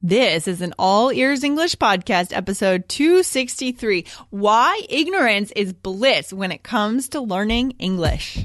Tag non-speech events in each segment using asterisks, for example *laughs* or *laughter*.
This is an all ears English podcast, episode 263 Why Ignorance is Bliss When It Comes to Learning English.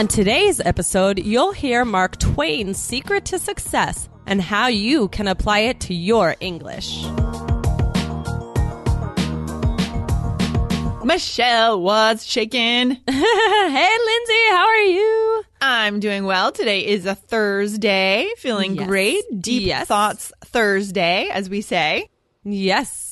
On today's episode, you'll hear Mark Twain's secret to success and how you can apply it to your English. Michelle was shaking. *laughs* hey, Lindsay, how are you? I'm doing well. Today is a Thursday. Feeling Yes. great. Deep Yes. Thoughts Thursday, as we say. Yes.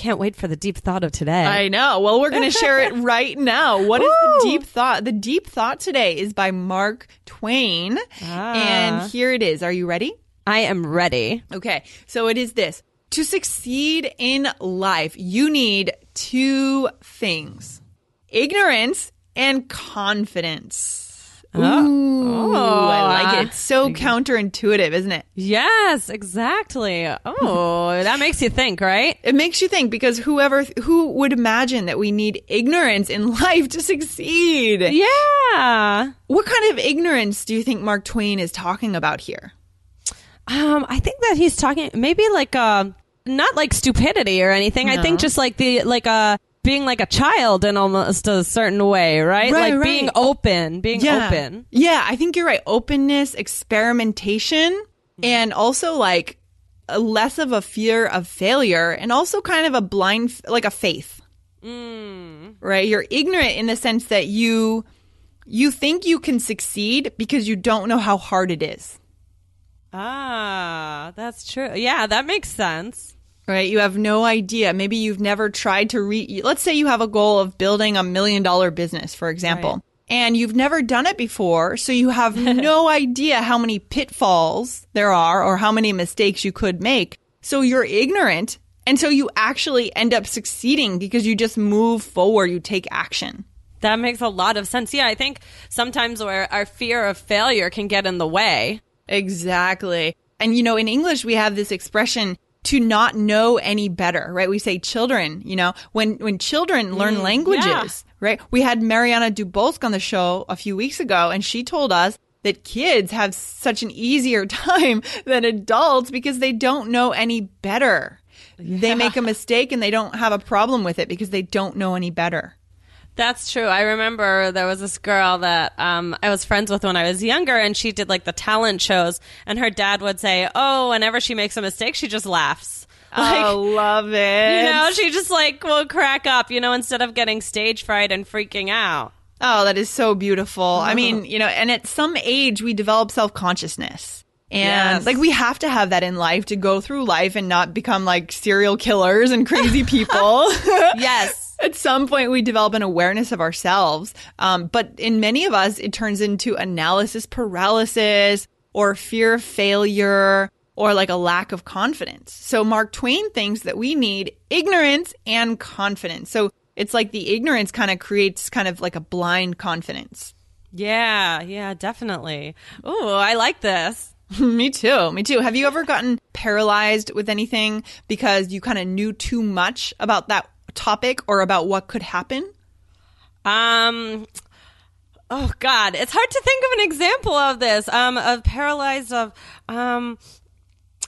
Can't wait for the deep thought of today. I know. Well, we're going to share it *laughs* right now. What is Woo! the deep thought? The deep thought today is by Mark Twain. Ah. And here it is. Are you ready? I am ready. Okay. So it is this. To succeed in life, you need two things. Ignorance and confidence. Ooh, I like ah. it. It's so counterintuitive, isn't it? Yes, exactly. Oh, *laughs* that makes you think, right? It makes you think because whoever who would imagine that we need ignorance in *laughs* life to succeed? Yeah. What kind of ignorance do you think Mark Twain is talking about here? Um, I think that he's talking maybe like uh not like stupidity or anything. I think just like the like uh being like a child in almost a certain way, right? Right, like right. being open, being open. Yeah, I think you're right. Openness, experimentation, and also like a less of a fear of failure and also kind of a blind, like a faith, Mm. right? You're ignorant in the sense that you, you think you can succeed because you don't know how hard it is. Ah, that's true. Yeah, that makes sense. Right? You have no idea. Maybe you've never tried to read. Let's say you have a goal of building a million dollar business, for example, Right. and you've never done it before. So you have *laughs* no idea how many pitfalls there are or how many mistakes you could make. So you're ignorant. And so you actually end up succeeding because you just move forward, you take action. That makes a lot of sense. Yeah, I think sometimes where our fear of failure can get in the way. Exactly. And you know, in English, we have this expression to not know any better, right? We say children, you know, when, when children learn mm, languages, yeah. right? We had Mariana Dubolsk on the show a few weeks ago and she told us that kids have such an easier *laughs* time than adults because they don't know any better. They make a mistake and they don't have a problem with it because they don't know any better. That's true. I remember there was this girl that um, I was friends with when I was younger, and she did like the talent shows. And her dad would say, "Oh, whenever she makes a mistake, she just laughs." *laughs* Like, oh, love it. you know, she just like will crack up. You know, instead of getting stage fright and freaking out. Oh, that is so beautiful. I Uh-huh. mean, you know, and at some age we develop self consciousness. And Yes. like we have to have that in life to go through life and not become like serial killers and crazy people. *laughs* *laughs* Yes. At some point, we develop an awareness of ourselves. Um, but in many of us, it turns into analysis paralysis or fear of failure or like a lack of confidence. So Mark Twain thinks that we need ignorance and confidence. So it's like the ignorance kind of creates kind of like a blind confidence. Yeah. Yeah. Definitely. Oh, I like this. *laughs* me too. Me too. Have you ever gotten paralyzed with anything because you kind of knew too much about that topic or about what could happen? Um. Oh God, it's hard to think of an example of this. Um, of paralyzed. Of um.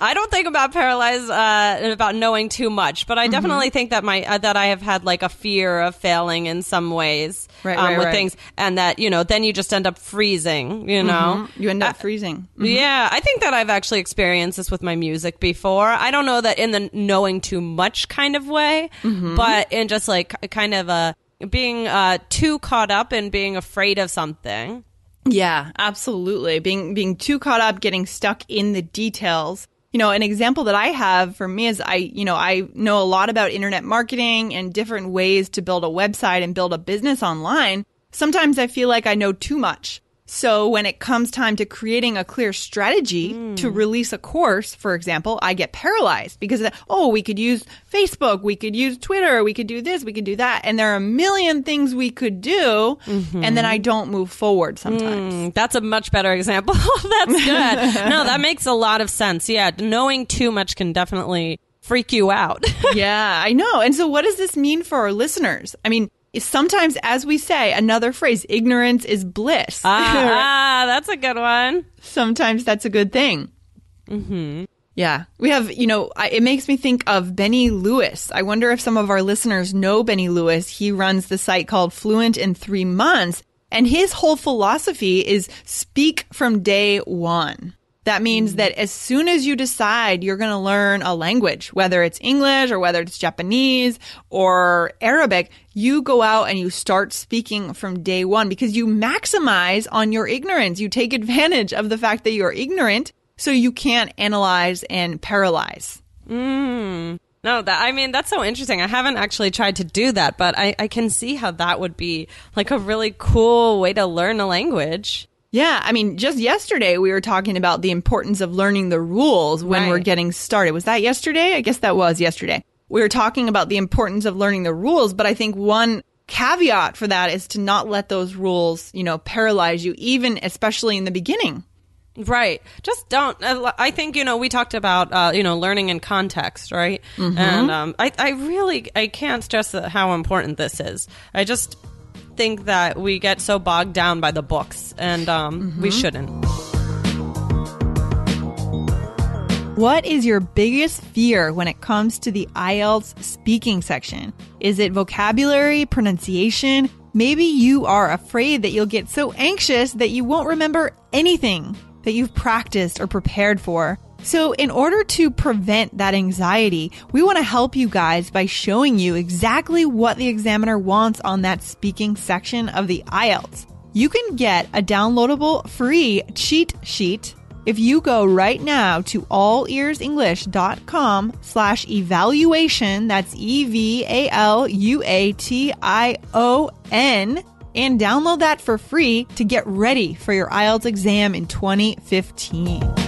I don't think about paralyzed uh, about knowing too much, but I Mm-hmm. definitely think that my uh, that I have had like a fear of failing in some ways Right, um, right, with right. things, and that you know then you just end up freezing. You know, You end up freezing. yeah, I think that I've actually experienced this with my music before. I don't know that in the knowing too much kind of way, but in just like kind of a being uh, too caught up in being afraid of something. Yeah, absolutely. Being being too caught up, getting stuck in the details. You know, an example that I have for me is I, you know, I know a lot about internet marketing and different ways to build a website and build a business online. Sometimes I feel like I know too much. So when it comes time to creating a clear strategy to release a course, for example, I get paralyzed because, oh, we could use Facebook, we could use Twitter, we could do this, we could do that. And there are a million things we could do. And then I don't move forward sometimes. Mm, That's a much better example. *laughs* That's good. no, that *laughs* makes a lot of sense. Yeah, knowing too much can definitely freak you out. *laughs* yeah, I know. And so what does this mean for our listeners? I mean, sometimes, as we say, another phrase, ignorance is bliss. *laughs* ah, that's a good one. sometimes that's a good thing. Mm-hmm. Yeah. We have, you know, I, it makes me think of Benny Lewis. I wonder if some of our listeners know Benny Lewis. He runs the site called Fluent in Three Months, and his whole philosophy is speak from day one. That means mm-hmm. that as soon as you decide you're going to learn a language, whether it's English or whether it's Japanese or Arabic, you go out and you start speaking from day one because you maximize on your ignorance. You take advantage of the fact that you're ignorant so you can't analyze and paralyze. Mm. No, that I mean that's so interesting. I haven't actually tried to do that, but I, I can see how that would be like a really cool way to learn a language. Yeah, I mean, just yesterday we were talking about the importance of learning the rules when Right. we're getting started. Was that yesterday? I guess that was yesterday. We were talking about the importance of learning the rules, but I think one caveat for that is to not let those rules, you know, paralyze you, even especially in the beginning. Right. Just don't. I I think you know we talked about uh, you know learning in context, right? And um, I I really I can't stress how important this is. I just think that we get so bogged down by the books, and um, we shouldn't. What is your biggest fear when it comes to the IELTS speaking section? Is it vocabulary, pronunciation? Maybe you are afraid that you'll get so anxious that you won't remember anything that you've practiced or prepared for. So, in order to prevent that anxiety, we want to help you guys by showing you exactly what the examiner wants on that speaking section of the IELTS. You can get a downloadable free cheat sheet if you go right now to allearsenglish.com slash evaluation, that's E-V-A-L-U-A-T-I-O-N, and download that for free to get ready for your IELTS exam in 2015.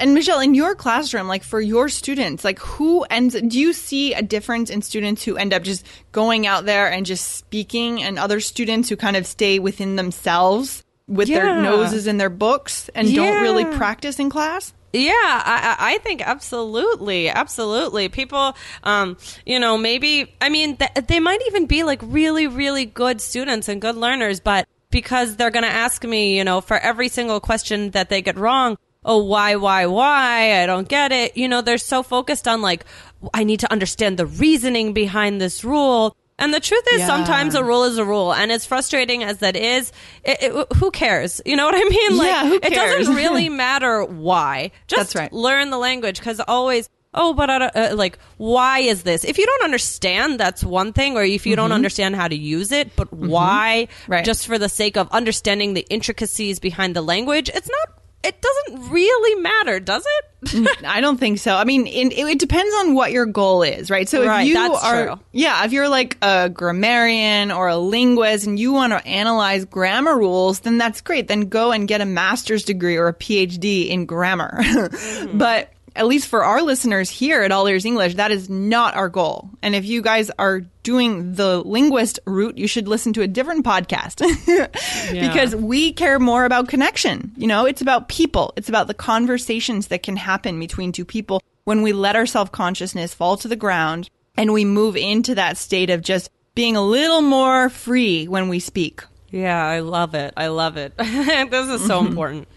And Michelle, in your classroom, like for your students, like who ends, do you see a difference in students who end up just going out there and just speaking and other students who kind of stay within themselves with their noses in their books and don't really practice in class? Yeah, I, I I think absolutely, absolutely. People, um, you know, maybe I mean th- they might even be like really, really good students and good learners, but because they're going to ask me, you know, for every single question that they get wrong, oh, why, why, why? I don't get it. You know, they're so focused on like I need to understand the reasoning behind this rule. And the truth is, Yeah. sometimes a rule is a rule, and as frustrating as that is, it, it, who cares? You know what I *laughs* mean? Like, Yeah, who cares? it doesn't *laughs* really matter why. Just That's right. learn the language because always oh but uh, like why is this if you don't understand that's one thing or if you don't understand how to use it but why Mm-hmm. Right. just for the sake of understanding the intricacies behind the language it's not it doesn't really matter does it *laughs* I don't think so. I mean, in, it, it depends on what your goal is, right? So if Right, you that's are, true. yeah, if you're like a grammarian or a linguist and you want to analyze grammar rules, then that's great. Then go and get a master's degree or a PhD in grammar. *laughs* Mm-hmm. But at least for our listeners here at All Ears English, that is not our goal. And if you guys are doing the linguist route, you should listen to a different podcast *laughs* because we care more about connection. You know, it's about people. It's about the conversations that can happen between two people when we let our self consciousness fall to the ground and we move into that state of just being a little more free when we speak. yeah i love it i love it *laughs* this is so mm-hmm. important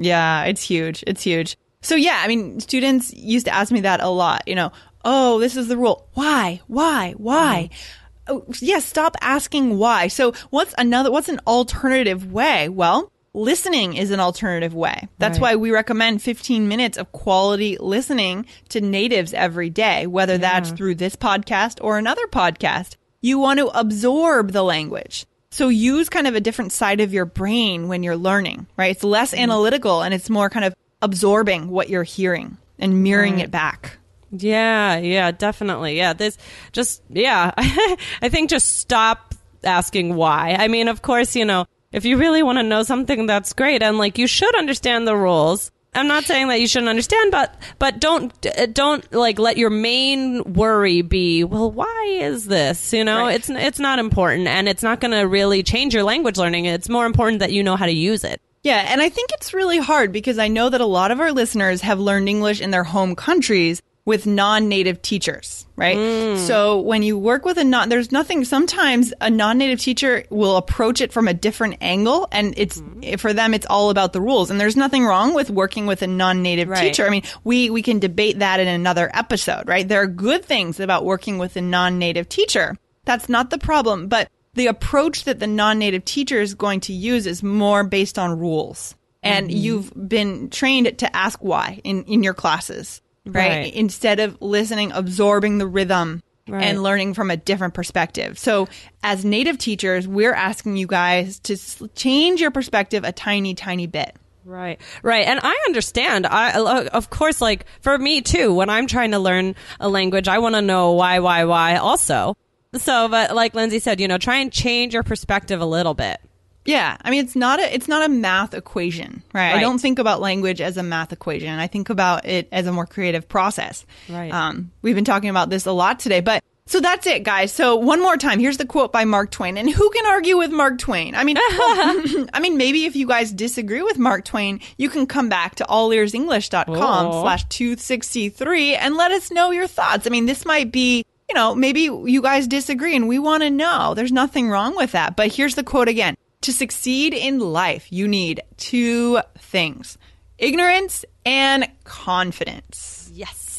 Yeah, it's huge. It's huge. So yeah, I mean, students used to ask me that a lot, you know, oh, this is the rule. Why? Why? Why? Mm-hmm. Oh, yeah, stop asking why. So what's another, what's an alternative way? Well, listening is an alternative way. That's Right. why we recommend 15 minutes of quality listening to natives every day, whether that's through this podcast or another podcast. You want to absorb the language. So use kind of a different side of your brain when you're learning, right? It's less mm-hmm. analytical and it's more kind of absorbing what you're hearing and mirroring it back. Yeah, yeah, definitely. Yeah, this just yeah. *laughs* I think just stop asking why. I mean, of course, you know, if you really want to know something, that's great. And like, you should understand the rules. I'm not saying that you shouldn't understand, but but don't uh, don't like let your main worry be, well, why is this? You know, Right. it's it's not important, and it's not going to really change your language learning. It's more important that you know how to use it. Yeah, and I think it's really hard because I know that a lot of our listeners have learned English in their home countries with non-native teachers, right? Mm. So when you work with a non there's nothing sometimes a non-native teacher will approach it from a different angle and it's mm-hmm. for them it's all about the rules and there's nothing wrong with working with a non-native Right. teacher. I mean, we we can debate that in another episode, right? There are good things about working with a non-native teacher. That's not the problem, but the approach that the non-native teacher is going to use is more based on rules. And mm-hmm. you've been trained to ask why in, in your classes, right? Right. Instead of listening, absorbing the rhythm Right. and learning from a different perspective. So as native teachers, we're asking you guys to change your perspective a tiny, tiny bit. Right, right, and I understand. I, uh, of course, like for me too, when I'm trying to learn a language, I want to know why, why, why. Also, so, but like Lindsay said, you know, try and change your perspective a little bit. Yeah, I mean it's not a it's not a math equation, right? I don't think about language as a math equation. I think about it as a more creative process. Right. Um, we've been talking about this a lot today, but so that's it, guys. So one more time, here's the quote by Mark Twain, and who can argue with Mark Twain? I mean, *laughs* well, *laughs* I mean, maybe if you guys disagree with Mark Twain, you can come back to allearsenglish.com slash two sixty three and let us know your thoughts. I mean, this might be you know, maybe you guys disagree and we want to know. There's nothing wrong with that. But here's the quote again. To succeed in life, you need two things. Ignorance and confidence. Yes,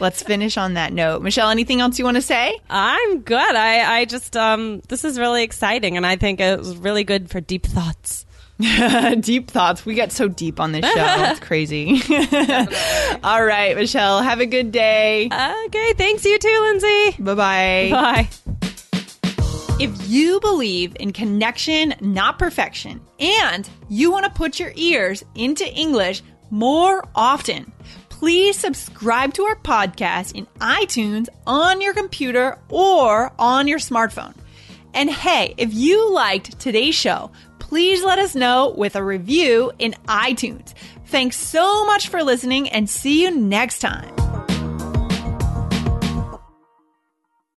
Let's finish on that note. Michelle, anything else you want to say? I'm good. I, I just, um, this is really exciting, and I think it was really good for deep thoughts. *laughs* deep thoughts. We get so deep on this show. *laughs* It's crazy. *laughs* All right, Michelle, have a good day. Okay, thanks you too, Lindsay. Bye-bye. Bye. If you believe in connection, not perfection, and you want to put your ears into English more often, please subscribe to our podcast in iTunes on your computer or on your smartphone. And hey, if you liked today's show, please let us know with a review in iTunes. Thanks so much for listening and see you next time.